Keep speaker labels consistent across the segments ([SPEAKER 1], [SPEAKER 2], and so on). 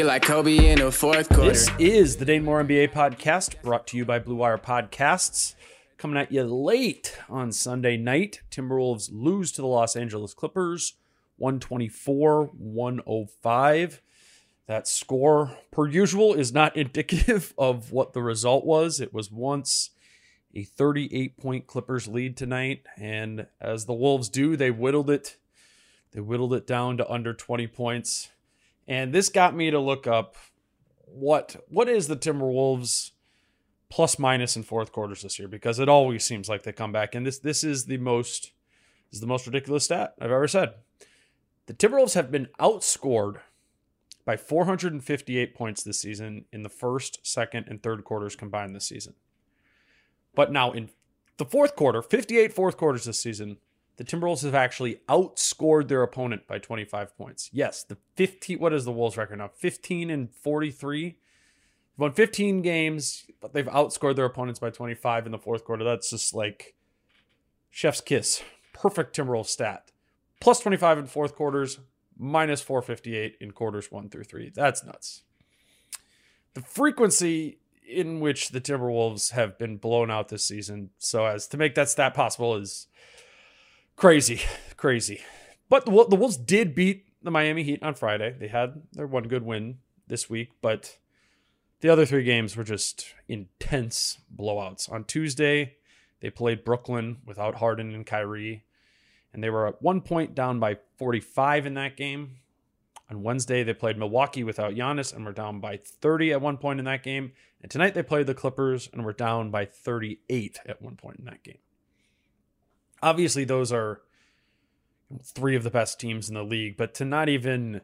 [SPEAKER 1] Feel like Kobe in fourth quarter.
[SPEAKER 2] This is the Dane Moore NBA podcast brought to you by Blue Wire Podcasts. Coming at you late on Sunday night. Timberwolves lose to the Los Angeles Clippers 124 105. That score, per usual, is not indicative of what the result was. It was once a 38 point Clippers lead tonight. And as the Wolves do, they whittled it. They whittled it down to under 20 points. And this got me to look up what what is the Timberwolves plus minus in fourth quarters this year because it always seems like they come back and this this is the most this is the most ridiculous stat I've ever said. The Timberwolves have been outscored by 458 points this season in the first, second, and third quarters combined this season. But now in the fourth quarter, 58 fourth quarters this season, the Timberwolves have actually outscored their opponent by 25 points. Yes, the 15 what is the Wolves record now? 15 and 43. They've Won 15 games, but they've outscored their opponents by 25 in the fourth quarter. That's just like chef's kiss. Perfect Timberwolves stat. Plus 25 in fourth quarters, minus 458 in quarters 1 through 3. That's nuts. The frequency in which the Timberwolves have been blown out this season so as to make that stat possible is crazy, crazy. But the, the Wolves did beat the Miami Heat on Friday. They had their one good win this week, but the other three games were just intense blowouts. On Tuesday, they played Brooklyn without Harden and Kyrie, and they were at one point down by 45 in that game. On Wednesday, they played Milwaukee without Giannis and were down by 30 at one point in that game. And tonight, they played the Clippers and were down by 38 at one point in that game obviously those are three of the best teams in the league, but to not even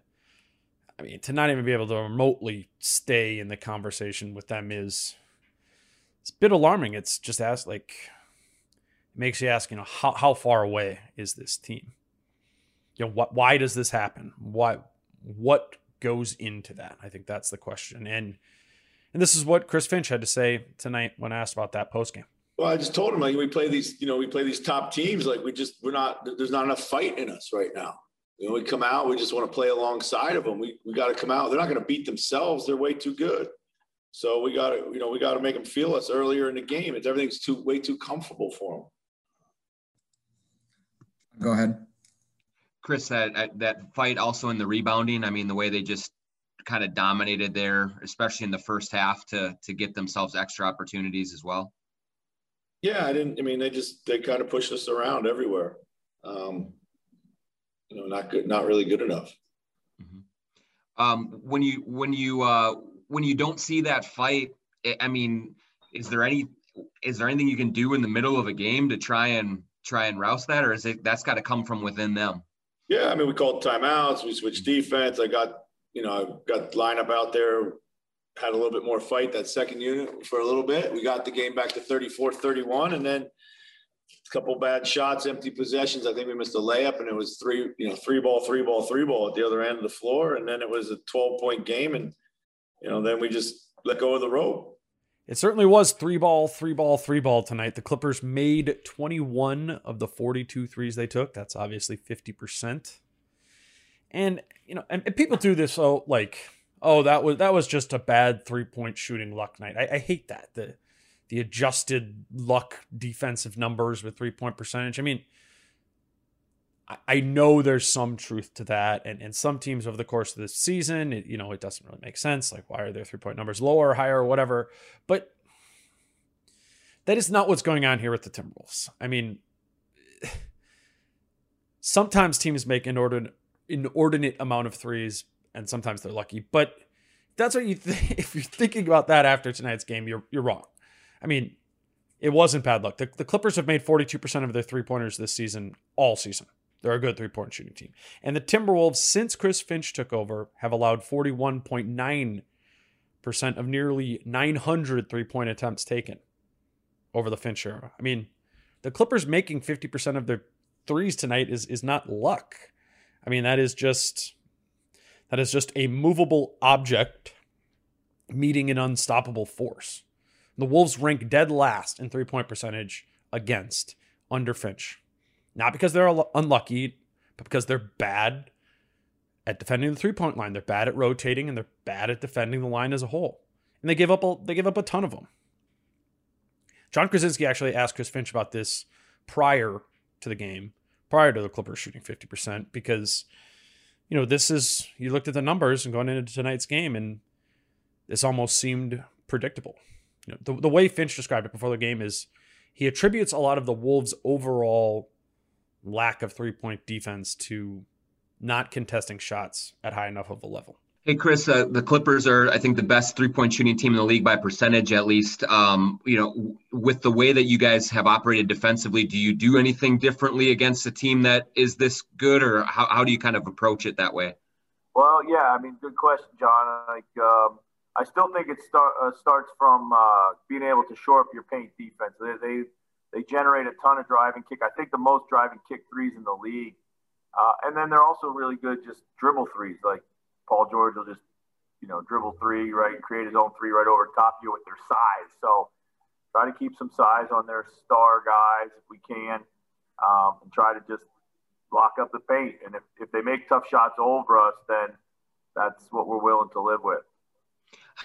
[SPEAKER 2] I mean, to not even be able to remotely stay in the conversation with them is it's a bit alarming. It's just ask like it makes you ask, you know, how how far away is this team? You know, what why does this happen? Why what goes into that? I think that's the question. And and this is what Chris Finch had to say tonight when asked about that post game.
[SPEAKER 3] Well, I just told him like we play these, you know, we play these top teams. Like we just we're not. There's not enough fight in us right now. You know, we come out. We just want to play alongside of them. We we got to come out. They're not going to beat themselves. They're way too good. So we got to, you know, we got to make them feel us earlier in the game. It's everything's too way too comfortable for them.
[SPEAKER 4] Go ahead.
[SPEAKER 5] Chris, that that fight also in the rebounding. I mean, the way they just kind of dominated there, especially in the first half, to to get themselves extra opportunities as well.
[SPEAKER 3] Yeah, I didn't. I mean, they just they kind of pushed us around everywhere. Um, you know, not good, not really good enough.
[SPEAKER 5] Mm-hmm. Um, when you when you uh, when you don't see that fight, I mean, is there any is there anything you can do in the middle of a game to try and try and rouse that, or is it that's got to come from within them?
[SPEAKER 3] Yeah, I mean, we called timeouts. We switched defense. I got, you know, I got lineup out there, had a little bit more fight that second unit for a little bit. We got the game back to 34 31. And then a couple bad shots, empty possessions. I think we missed a layup and it was three, you know, three ball, three ball, three ball at the other end of the floor. And then it was a 12 point game. And, you know, then we just let go of the rope.
[SPEAKER 2] It certainly was three ball, three ball, three ball tonight. The Clippers made 21 of the 42 threes they took. That's obviously 50%. And, you know, and, and people do this, oh, like, oh, that was that was just a bad three-point shooting luck night. I, I hate that. The the adjusted luck defensive numbers with three-point percentage. I mean, I know there's some truth to that. And, and some teams over the course of the season, it, you know, it doesn't really make sense. Like, why are their three point numbers lower, or higher, or whatever? But that is not what's going on here with the Timberwolves. I mean, sometimes teams make inordinate, inordinate amount of threes, and sometimes they're lucky. But that's what you. If you're thinking about that after tonight's game, you're you're wrong. I mean, it wasn't bad luck. The, the Clippers have made 42% of their three pointers this season, all season. They're a good three point shooting team. And the Timberwolves, since Chris Finch took over, have allowed 41.9% of nearly 900 three point attempts taken over the Finch era. I mean, the Clippers making 50% of their threes tonight is, is not luck. I mean, that is just that is just a movable object meeting an unstoppable force. The Wolves rank dead last in three point percentage against under Finch. Not because they're unlucky, but because they're bad at defending the three point line. They're bad at rotating and they're bad at defending the line as a whole. And they give up a, they give up a ton of them. Jon Krawczynski actually asked Chris Finch about this prior to the game, prior to the Clippers shooting 50%, because, you know, this is, you looked at the numbers and going into tonight's game, and this almost seemed predictable. You know, the, the way Finch described it before the game is he attributes a lot of the Wolves' overall lack of three point defense to not contesting shots at high enough of a level.
[SPEAKER 5] Hey, Chris, uh, the Clippers are, I think, the best three point shooting team in the league by percentage, at least. Um, you know, with the way that you guys have operated defensively, do you do anything differently against a team that is this good, or how, how do you kind of approach it that way?
[SPEAKER 6] Well, yeah, I mean, good question, John. Like, um, I still think it start, uh, starts from uh, being able to shore up your paint defense. They, they they generate a ton of driving kick. I think the most driving kick threes in the league. Uh, and then they're also really good just dribble threes. Like Paul George will just, you know, dribble three, right, create his own three right over top of you with their size. So try to keep some size on their star guys if we can, um, and try to just lock up the paint. And if, if they make tough shots over us, then that's what we're willing to live with.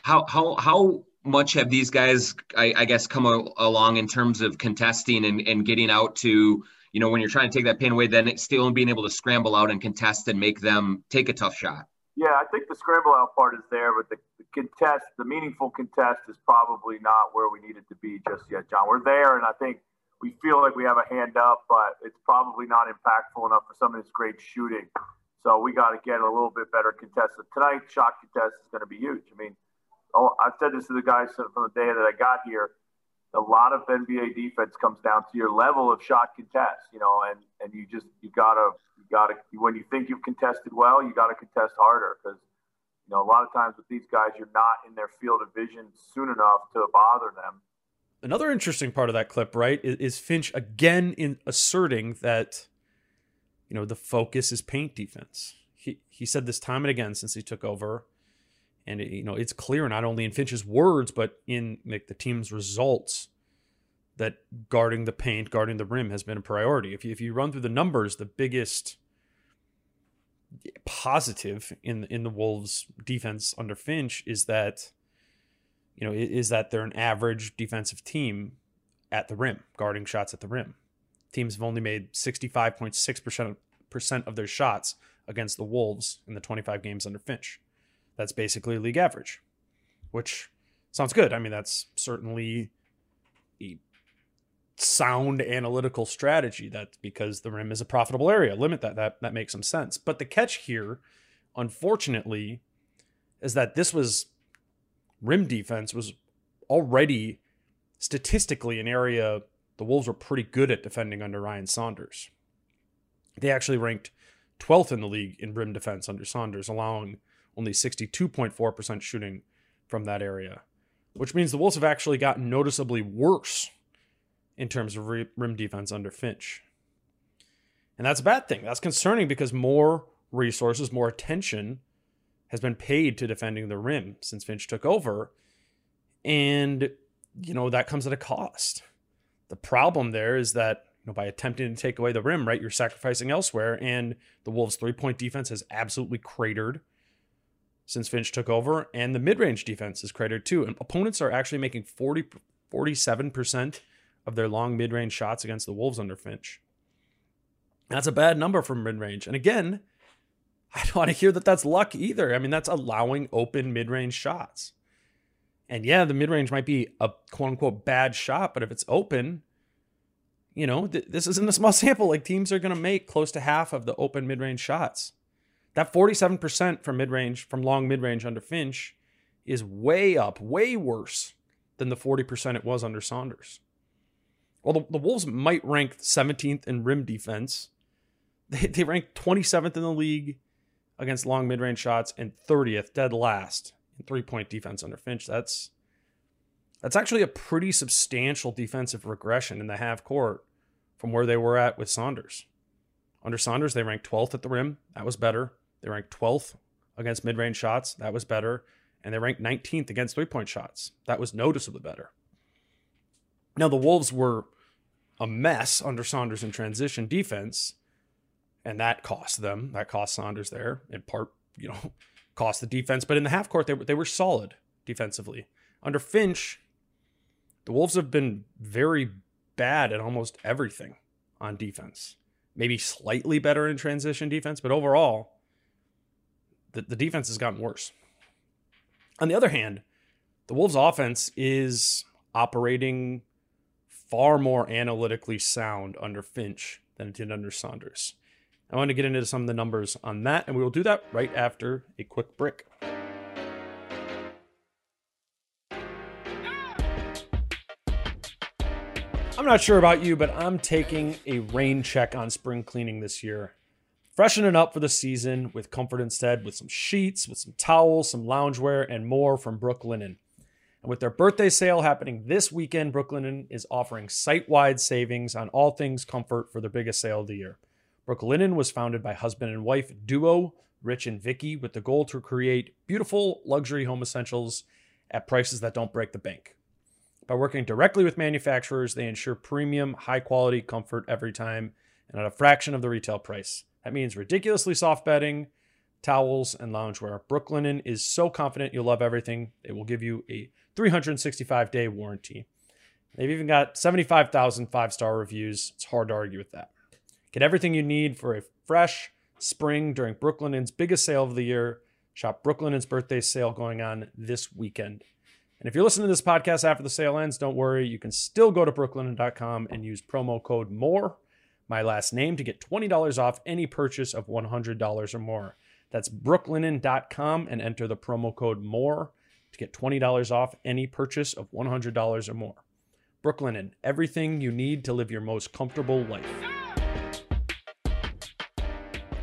[SPEAKER 5] How how how much have these guys, I, I guess, come a, along in terms of contesting and, and getting out to, you know, when you're trying to take that pin away, then still being able to scramble out and contest and make them take a tough shot?
[SPEAKER 6] Yeah, I think the scramble out part is there, but the, the contest, the meaningful contest, is probably not where we need it to be just yet, John. We're there, and I think we feel like we have a hand up, but it's probably not impactful enough for some of this great shooting. So we got to get a little bit better contested. Tonight, shot contest is going to be huge. I mean, oh, I've said this to the guys from the day that I got here. A lot of NBA defense comes down to your level of shot contest, you know, and and you just you gotta you gotta when you think you've contested well, you gotta contest harder because you know a lot of times with these guys, you're not in their field of vision soon enough to bother them.
[SPEAKER 2] Another interesting part of that clip, right, is Finch again in asserting that you know the focus is paint defense. He he said this time and again since he took over and it, you know it's clear not only in Finch's words but in like, the team's results that guarding the paint, guarding the rim has been a priority. If you, if you run through the numbers, the biggest positive in in the Wolves defense under Finch is that you know is that they're an average defensive team at the rim, guarding shots at the rim. Teams have only made 65.6% of their shots against the Wolves in the 25 games under Finch. That's basically league average, which sounds good. I mean, that's certainly a sound analytical strategy. That's because the rim is a profitable area. Limit that. That that makes some sense. But the catch here, unfortunately, is that this was rim defense was already statistically an area the Wolves were pretty good at defending under Ryan Saunders. They actually ranked 12th in the league in rim defense under Saunders, allowing only 62.4% shooting from that area, which means the Wolves have actually gotten noticeably worse in terms of rim defense under Finch. And that's a bad thing. That's concerning because more resources, more attention has been paid to defending the rim since Finch took over. And, you know, that comes at a cost. The problem there is that you know, by attempting to take away the rim, right, you're sacrificing elsewhere. And the Wolves' three point defense has absolutely cratered since Finch took over. And the mid range defense is cratered too. And opponents are actually making 40, 47% of their long mid range shots against the Wolves under Finch. That's a bad number from mid range. And again, I don't want to hear that that's luck either. I mean, that's allowing open mid range shots. And yeah, the mid range might be a quote unquote bad shot, but if it's open, you know, th- this isn't a small sample. Like teams are going to make close to half of the open mid range shots. That 47% from mid range, from long mid range under Finch is way up, way worse than the 40% it was under Saunders. Well, the, the Wolves might rank 17th in rim defense. They, they rank 27th in the league against long mid range shots and 30th, dead last in three point defense under Finch. That's that's actually a pretty substantial defensive regression in the half court from where they were at with Saunders. Under Saunders, they ranked 12th at the rim. That was better. They ranked 12th against mid range shots. That was better. And they ranked 19th against three point shots. That was noticeably better. Now, the Wolves were a mess under Saunders in transition defense, and that cost them. That cost Saunders there, in part, you know, cost the defense. But in the half court, they, were, they were solid defensively. Under Finch, the Wolves have been very bad at almost everything on defense. Maybe slightly better in transition defense, but overall, the, the defense has gotten worse. On the other hand, the Wolves' offense is operating far more analytically sound under Finch than it did under Saunders. I want to get into some of the numbers on that, and we will do that right after a quick break. I'm not sure about you, but I'm taking a rain check on spring cleaning this year. Freshening up for the season with comfort instead, with some sheets, with some towels, some loungewear, and more from Brooklinen. And with their birthday sale happening this weekend, Brooklinen is offering site wide savings on all things comfort for their biggest sale of the year. Brooklinen was founded by husband and wife duo Rich and Vicky with the goal to create beautiful luxury home essentials at prices that don't break the bank. By working directly with manufacturers, they ensure premium, high quality comfort every time and at a fraction of the retail price. That means ridiculously soft bedding, towels, and loungewear. Brooklinen is so confident you'll love everything. It will give you a 365 day warranty. They've even got 75,000 five star reviews. It's hard to argue with that. Get everything you need for a fresh spring during Brooklinen's biggest sale of the year. Shop Brooklinen's birthday sale going on this weekend. And if you're listening to this podcast after the sale ends, don't worry. You can still go to brooklinen.com and use promo code MORE, my last name, to get $20 off any purchase of $100 or more. That's brooklinen.com and enter the promo code MORE to get $20 off any purchase of $100 or more. Brooklinen, everything you need to live your most comfortable life.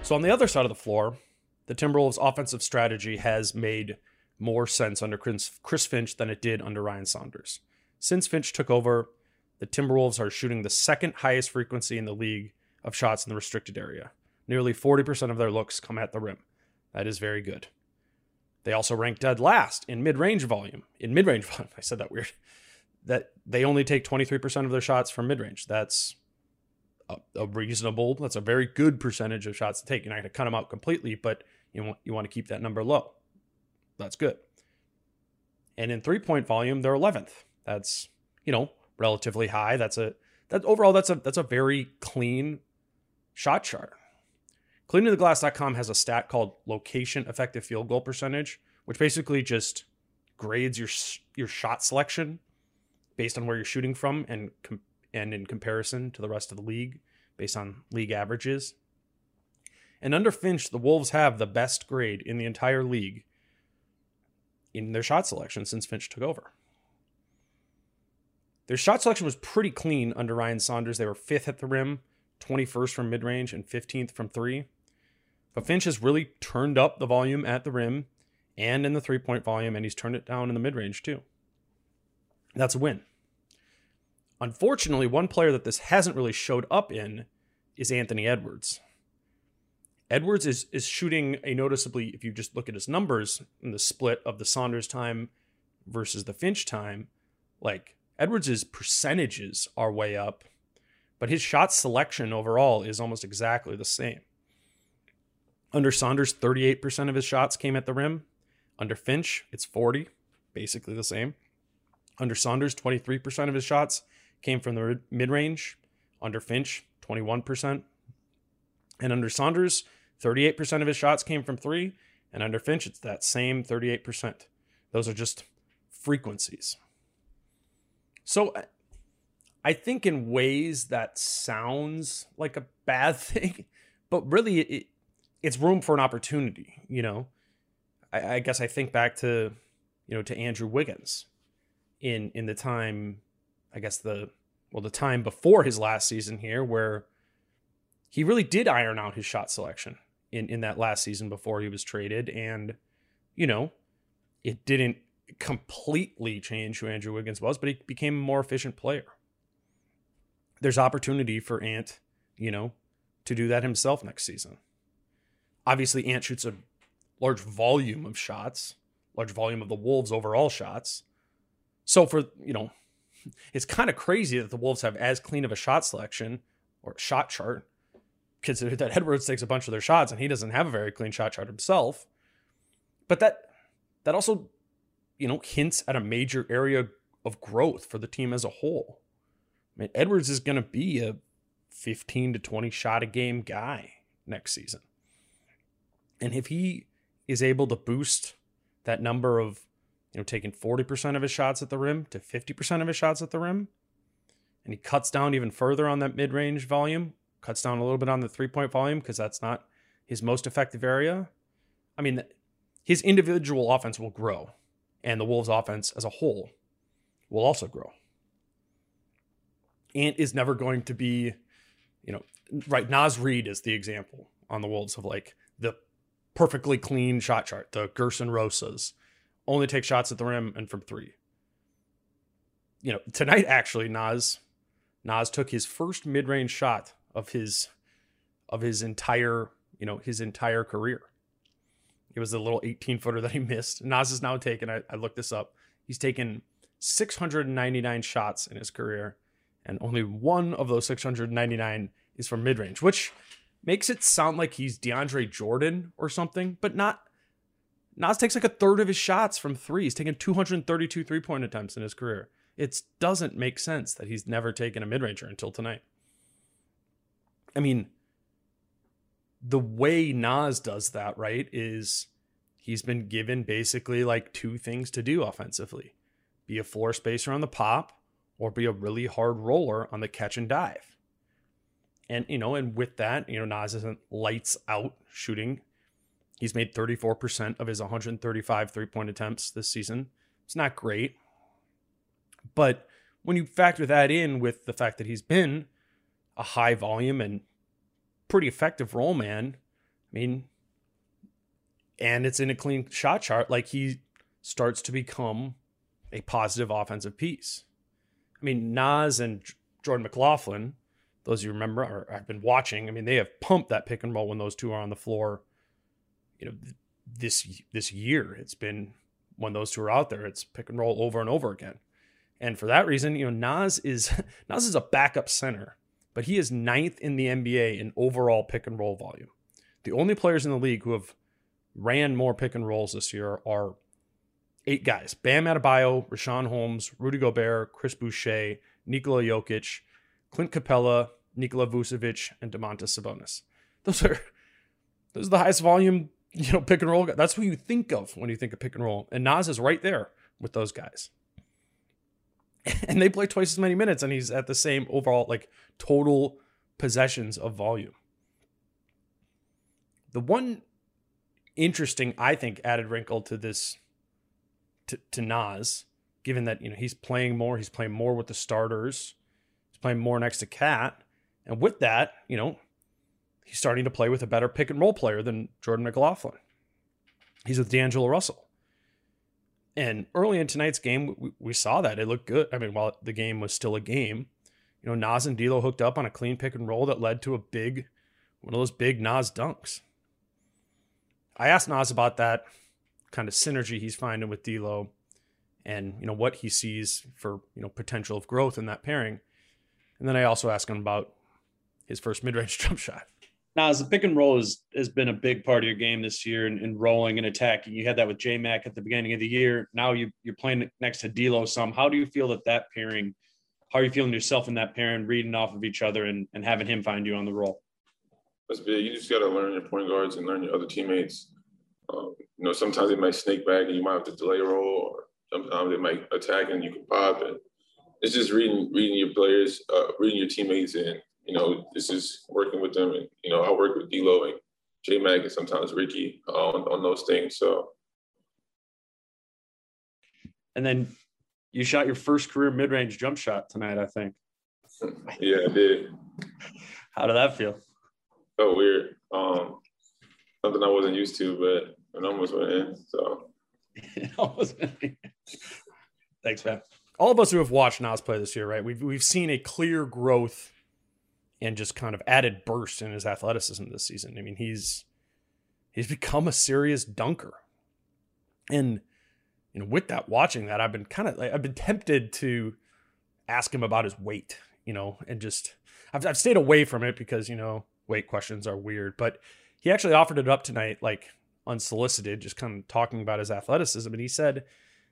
[SPEAKER 2] So, on the other side of the floor, the Timberwolves' offensive strategy has made more sense under Chris Finch than it did under Ryan Saunders. Since Finch took over, the Timberwolves are shooting the second highest frequency in the league of shots in the restricted area. Nearly 40% of their looks come at the rim. That is very good. They also rank dead last in mid-range volume. In mid-range volume, I said that weird. that they only take 23% of their shots from mid range. That's a, a, reasonable, that's a very good percentage of shots to take. You're not going to cut them out completely, but you want, you want to keep that number low. That's good. And in three point volume, they're 11th. That's, you know, relatively high. That's a, that overall, that's a, that's a very clean shot chart. Cleaningtheglass.com has a stat called location effective field goal percentage, which basically just grades your your shot selection based on where you're shooting from and com- and in comparison to the rest of the league based on league averages. And under Finch, the Wolves have the best grade in the entire league in their shot selection since Finch took over. Their shot selection was pretty clean under Ryan Saunders. They were fifth at the rim, 21st from mid range, and 15th from three. But Finch has really turned up the volume at the rim and in the three point volume, and he's turned it down in the mid range too. That's a win. Unfortunately, one player that this hasn't really showed up in is Anthony Edwards. Edwards is is shooting a noticeably, if you just look at his numbers in the split of the Saunders time versus the Finch time, like Edwards' percentages are way up, but his shot selection overall is almost exactly the same. Under Saunders, 38% of his shots came at the rim. Under Finch, it's 40, basically the same. Under Saunders, 23% of his shots came from the mid range. Under Finch, 21%. And under Saunders, 38% of his shots came from three. And under Finch, it's that same 38%. Those are just frequencies. So I think in ways that sounds like a bad thing, but really it, it's room for an opportunity, you know? I, I guess I think back to you know to Andrew Wiggins in in the time I guess the well the time before his last season here where he really did iron out his shot selection in in that last season before he was traded and you know it didn't completely change who Andrew Wiggins was but he became a more efficient player there's opportunity for Ant you know to do that himself next season obviously Ant shoots a large volume of shots, large volume of the Wolves' overall shots. So for, you know, it's kind of crazy that the Wolves have as clean of a shot selection or shot chart, consider that Edwards takes a bunch of their shots and he doesn't have a very clean shot chart himself. But that that also, you know, hints at a major area of growth for the team as a whole. I mean, Edwards is going to be a 15 to 20 shot a game guy next season. And if he is able to boost that number of, you know, taking 40% of his shots at the rim to 50% of his shots at the rim. And he cuts down even further on that mid range volume, cuts down a little bit on the three point volume because that's not his most effective area. I mean, his individual offense will grow, and the Wolves' offense as a whole will also grow. Ant is never going to be, you know, right. Naz Reid is the example on the Wolves of like the perfectly clean shot chart. The Gersson Rosas only take shots at the rim and from three. You know, tonight actually, Naz Naz took his first mid-range shot of his of his entire, you know, his entire career. It was the little 18 footer that he missed. Naz is now taken, I, I looked this up. He's taken 699 shots in his career, and only one of those 699 is from mid range, which makes it sound like he's DeAndre Jordan or something, but not. Naz takes like a third of his shots from three. He's taken 232 three point attempts in his career. It doesn't make sense that he's never taken a mid ranger until tonight. I mean, the way Naz does that, right, is he's been given basically like two things to do offensively be a floor spacer on the pop or be a really hard roller on the catch and dive. And, you know, and with that, you know, Naz isn't lights out shooting. He's made 34% of his 135 three point attempts this season. It's not great. But when you factor that in with the fact that he's been a high volume and pretty effective role man, I mean, and it's in a clean shot chart, like he starts to become a positive offensive piece. I mean, Naz and Jordan McLaughlin those you remember or have been watching, I mean, they have pumped that pick and roll when those two are on the floor. You know, this this year it's been when those two are out there, it's pick and roll over and over again. And for that reason, you know, Naz is Naz is a backup center, but he is ninth in the NBA in overall pick and roll volume. The only players in the league who have ran more pick and rolls this year are eight guys: Bam Adebayo, Richaun Holmes, Rudy Gobert, Chris Boucher, Nikola Jokic, Clint Capela, Nikola Vucevic, and Domantas Sabonis. Those are those are the highest volume, you know, pick and roll. That's what you think of when you think of pick and roll. And Naz is right there with those guys. And they play twice as many minutes, and he's at the same overall like total possessions of volume. The one interesting, I think, added wrinkle to this to, to Naz, given that you know he's playing more, he's playing more with the starters, he's playing more next to KAT, and with that, you know, he's starting to play with a better pick and roll player than Jordan McLaughlin. He's with D'Angelo Russell. And early in tonight's game, we, we, saw that. It looked good. I mean, while the game was still a game, you know, Naz and D'Lo hooked up on a clean pick and roll that led to a big, one of those big Naz dunks. I asked Naz about that kind of synergy he's finding with D'Lo and, you know, what he sees for, you know, potential of growth in that pairing. And then I also asked him about his first mid-range jump shot.
[SPEAKER 4] Now, as the pick and roll has, has been a big part of your game this year and, and rolling and attacking. You had that with J Mac at the beginning of the year. Now you, you're playing next to D'Lo some. How do you feel that that pairing, how are you feeling yourself in that pairing, reading off of each other and, and having him find you on the roll?
[SPEAKER 7] That's big. You just got to learn your point guards and learn your other teammates. Um, you know, sometimes they might snake back and you might have to delay roll, or sometimes they might attack and you can pop. And it's just reading reading your players, uh, reading your teammates, and you know, this is working with them. And, you know, I work with D'Lo and J Mac and sometimes Ricky uh, on, on those things. So.
[SPEAKER 4] And then you shot your first career mid range jump shot tonight, I think.
[SPEAKER 7] yeah, I did.
[SPEAKER 4] How did that feel?
[SPEAKER 7] Felt weird. Um, something I wasn't used to, but it almost went in. So.
[SPEAKER 4] it almost in. Thanks, man.
[SPEAKER 2] All of us who have watched Naz play this year, right? We've we've seen a clear growth and just kind of added burst in his athleticism this season. I mean, he's he's become a serious dunker. And you know, with that, watching that, I've been kind of like, I've been tempted to ask him about his weight, you know, and just I've, I've stayed away from it because you know weight questions are weird. But he actually offered it up tonight, like unsolicited, just kind of talking about his athleticism, and he said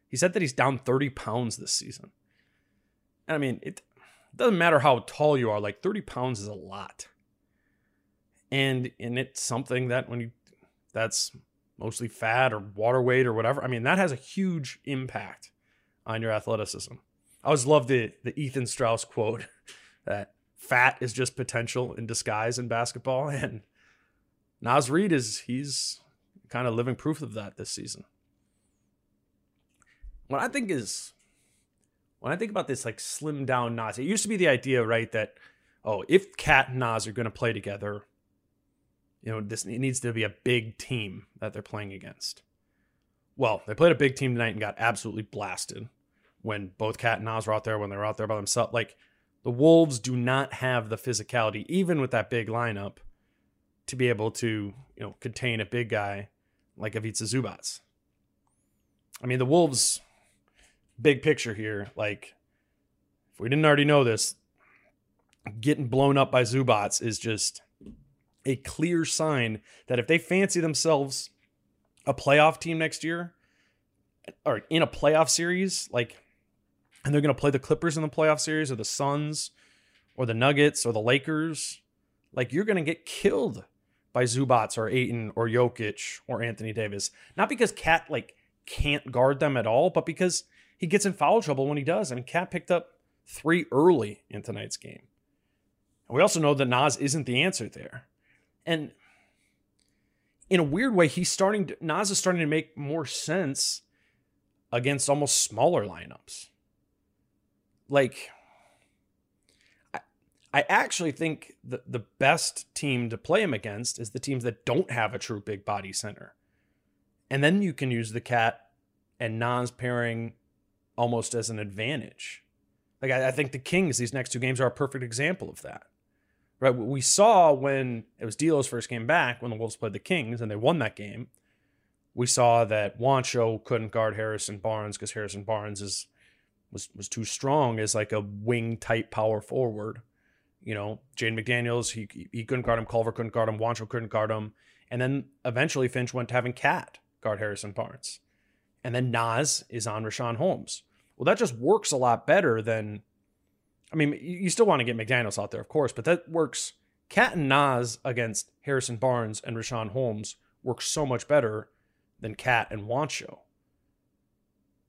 [SPEAKER 2] he said that he's down thirty pounds this season. And I mean, it doesn't matter how tall you are, like 30 pounds is a lot. And and it's something that when you that's mostly fat or water weight or whatever, I mean, that has a huge impact on your athleticism. I always love the the Ethan Strauss quote that fat is just potential in disguise in basketball. And Naz Reid is he's kind of living proof of that this season. What I think is when I think about this like slim down Naz, it used to be the idea, right, that oh, if KAT and Naz are going to play together, you know, this it needs to be a big team that they're playing against. Well, they played a big team tonight and got absolutely blasted when both KAT and Naz were out there when they were out there by themselves. Like the Wolves do not have the physicality, even with that big lineup, to be able to you know contain a big guy like Ivica Zubac. I mean, the Wolves big picture here, like if we didn't already know this, getting blown up by Zubac is just a clear sign that if they fancy themselves a playoff team next year or in a playoff series, like and they're going to play the Clippers in the playoff series or the Suns or the Nuggets or the Lakers, like you're going to get killed by Zubac or Ayton or Jokic or Anthony Davis. Not because KAT like can't guard them at all, but because he gets in foul trouble when he does. I mean, KAT picked up three early in tonight's game. And we also know that Naz isn't the answer there. And in a weird way, he's starting to, Naz is starting to make more sense against almost smaller lineups. Like, I, I actually think the, the best team to play him against is the teams that don't have a true big body center. And then you can use the KAT and Naz pairing almost as an advantage. Like I, I, think the Kings, these next two games are a perfect example of that. Right? We saw when it was D'Lo's first game back when the Wolves played the Kings and they won that game. We saw that Juancho couldn't guard Harrison Barnes because Harrison Barnes is was was too strong as like a wing type power forward. You know, Jaden McDaniels, he he couldn't guard him. Culver couldn't guard him. Juancho couldn't guard him. And then eventually Finch went to having KAT guard Harrison Barnes. And then Naz is on Richaun Holmes. Well, that just works a lot better than. I mean, you still want to get McDaniels out there, of course, but that works. KAT and Naz against Harrison Barnes and Richaun Holmes works so much better than KAT and Juancho.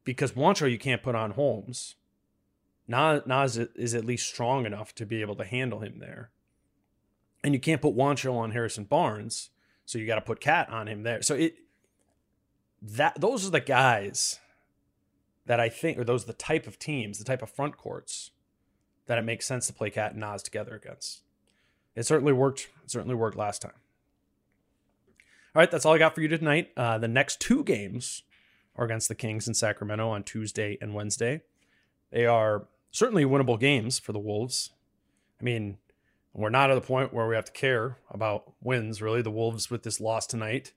[SPEAKER 2] Because Juancho you can't put on Holmes. Nas, Naz is at least strong enough to be able to handle him there. And you can't put Juancho on Harrison Barnes, so you got to put KAT on him there. So it that those are the guys that I think, or those are the type of teams, the type of front courts that it makes sense to play KAT and Naz together against. It certainly worked. It certainly worked last time. All right, that's all I got for you tonight. Uh, the next two games are against the Kings in Sacramento on Tuesday and Wednesday. They are certainly winnable games for the Wolves. I mean, we're not at the point where we have to care about wins, really. The Wolves, with this loss tonight,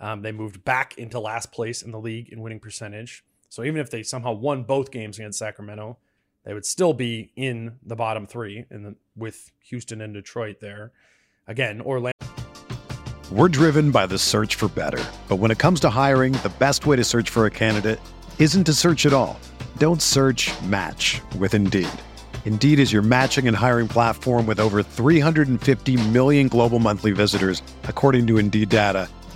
[SPEAKER 2] um, they moved back into last place in the league in winning percentage. So even if they somehow won both games against Sacramento, they would still be in the bottom three the, with Houston and Detroit there. Again, Orlando.
[SPEAKER 8] We're driven by the search for better. But when it comes to hiring, the best way to search for a candidate isn't to search at all. Don't search match with Indeed. Indeed is your matching and hiring platform with over 350 million global monthly visitors, according to Indeed data,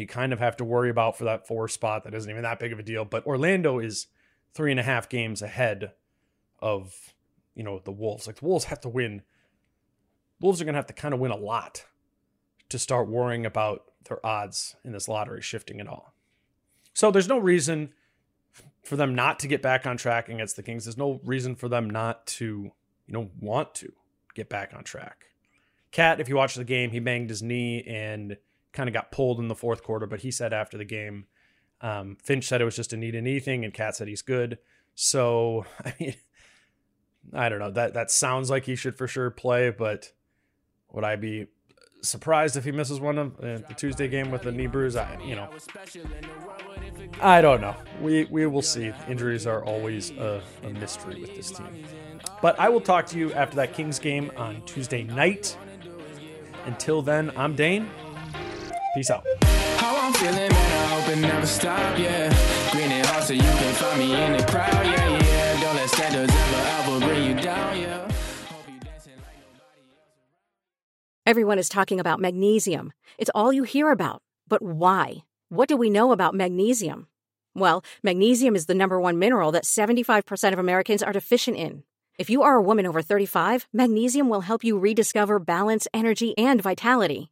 [SPEAKER 2] you kind of have to worry about for that four spot. That isn't even that big of a deal. But Orlando is three and a half games ahead of, you know, the Wolves. Like the Wolves have to win. Wolves are going to have to kind of win a lot to start worrying about their odds in this lottery shifting at all. So there's no reason for them not to get back on track against the Kings. There's no reason for them not to, you know, want to get back on track. KAT, if you watch the game, he banged his knee and kind of got pulled in the fourth quarter, but he said after the game, um, Finch said it was just a knee to knee thing, and KAT said he's good. So, I mean, I don't know. That that sounds like he should for sure play, but would I be surprised if he misses one of uh, the Tuesday game with the knee bruise? I, you know, I don't know. We we will see. Injuries are always a, a mystery with this team. But I will talk to you after that Kings game on Tuesday night. Until then, I'm Dane. Peace out.
[SPEAKER 1] How I'm feeling, man, I hope it never stop, yeah. Green and hot so you can find me in the crowd, yeah, yeah. Don't let standards ever, ever bring you down, yeah.
[SPEAKER 9] Everyone is talking about magnesium. It's all you hear about. But why? What do we know about magnesium? Well, magnesium is the number one mineral that 75% of Americans are deficient in. If you are a woman over 35, magnesium will help you rediscover balance, energy, and vitality.